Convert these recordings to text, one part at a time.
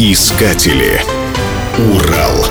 Искатели. Урал.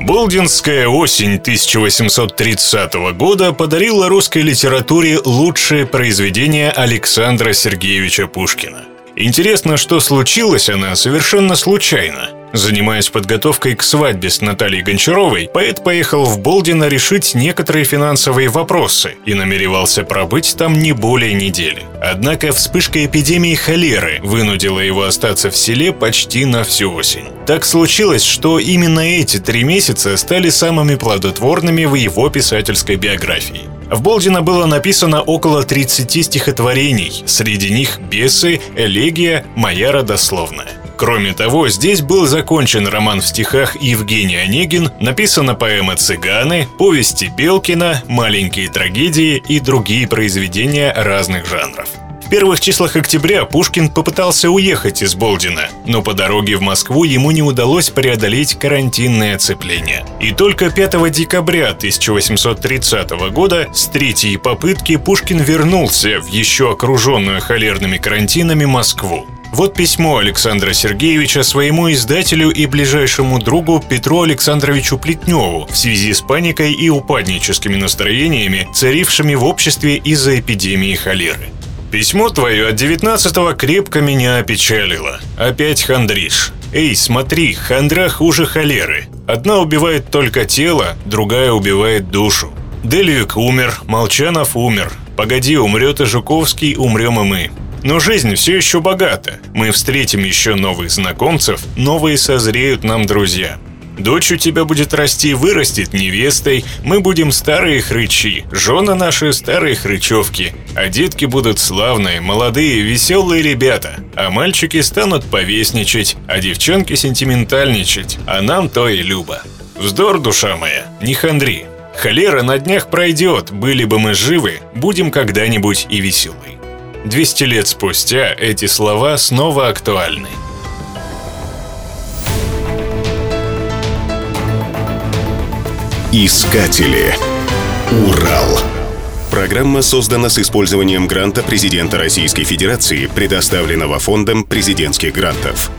Болдинская осень 1830 года подарила русской литературе лучшее произведение Александра Сергеевича Пушкина. Интересно, что случилось она совершенно случайно. Занимаясь подготовкой к свадьбе с Натальей Гончаровой, поэт поехал в Болдино решить некоторые финансовые вопросы и намеревался пробыть там не более недели. Однако вспышка эпидемии холеры вынудила его остаться в селе почти на всю осень. Так случилось, что именно эти три месяца стали самыми плодотворными в его писательской биографии. В Болдино было написано около 30 стихотворений, среди них «Бесы», «Элегия», «Моя родословная». Кроме того, здесь был закончен роман в стихах Евгений Онегин, написана поэма «Цыганы», повести Белкина, маленькие трагедии и другие произведения разных жанров. В первых числах октября Пушкин попытался уехать из Болдина, но по дороге в Москву ему не удалось преодолеть карантинное оцепление. И только 5 декабря 1830 года с третьей попытки Пушкин вернулся в еще окруженную холерными карантинами Москву. Вот письмо Александра Сергеевича своему издателю и ближайшему другу Петру Александровичу Плетневу в связи с паникой и упадническими настроениями, царившими в обществе из-за эпидемии холеры. Письмо твое от 19-го крепко меня опечалило. Опять хандришь. Эй, смотри, хандра хуже холеры. Одна убивает только тело, другая убивает душу. Дельвик умер, Молчанов умер. Погоди, умрет и Жуковский, умрем и мы. Но жизнь все еще богата. Мы встретим еще новых знакомцев, новые созреют нам друзья. Дочь у тебя будет расти, вырастет невестой, мы будем старые хрычи, жены наши старые хрычевки, а детки будут славные, молодые, веселые ребята, а мальчики станут повесничать, а девчонки сентиментальничать, а нам то и любо. Вздор, душа моя, не хандри. Холера на днях пройдет, были бы мы живы, будем когда-нибудь и веселые. 200 лет спустя эти слова снова актуальны. Искатели. Урал. Программа создана с использованием гранта президента Российской Федерации, предоставленного Фондом президентских грантов.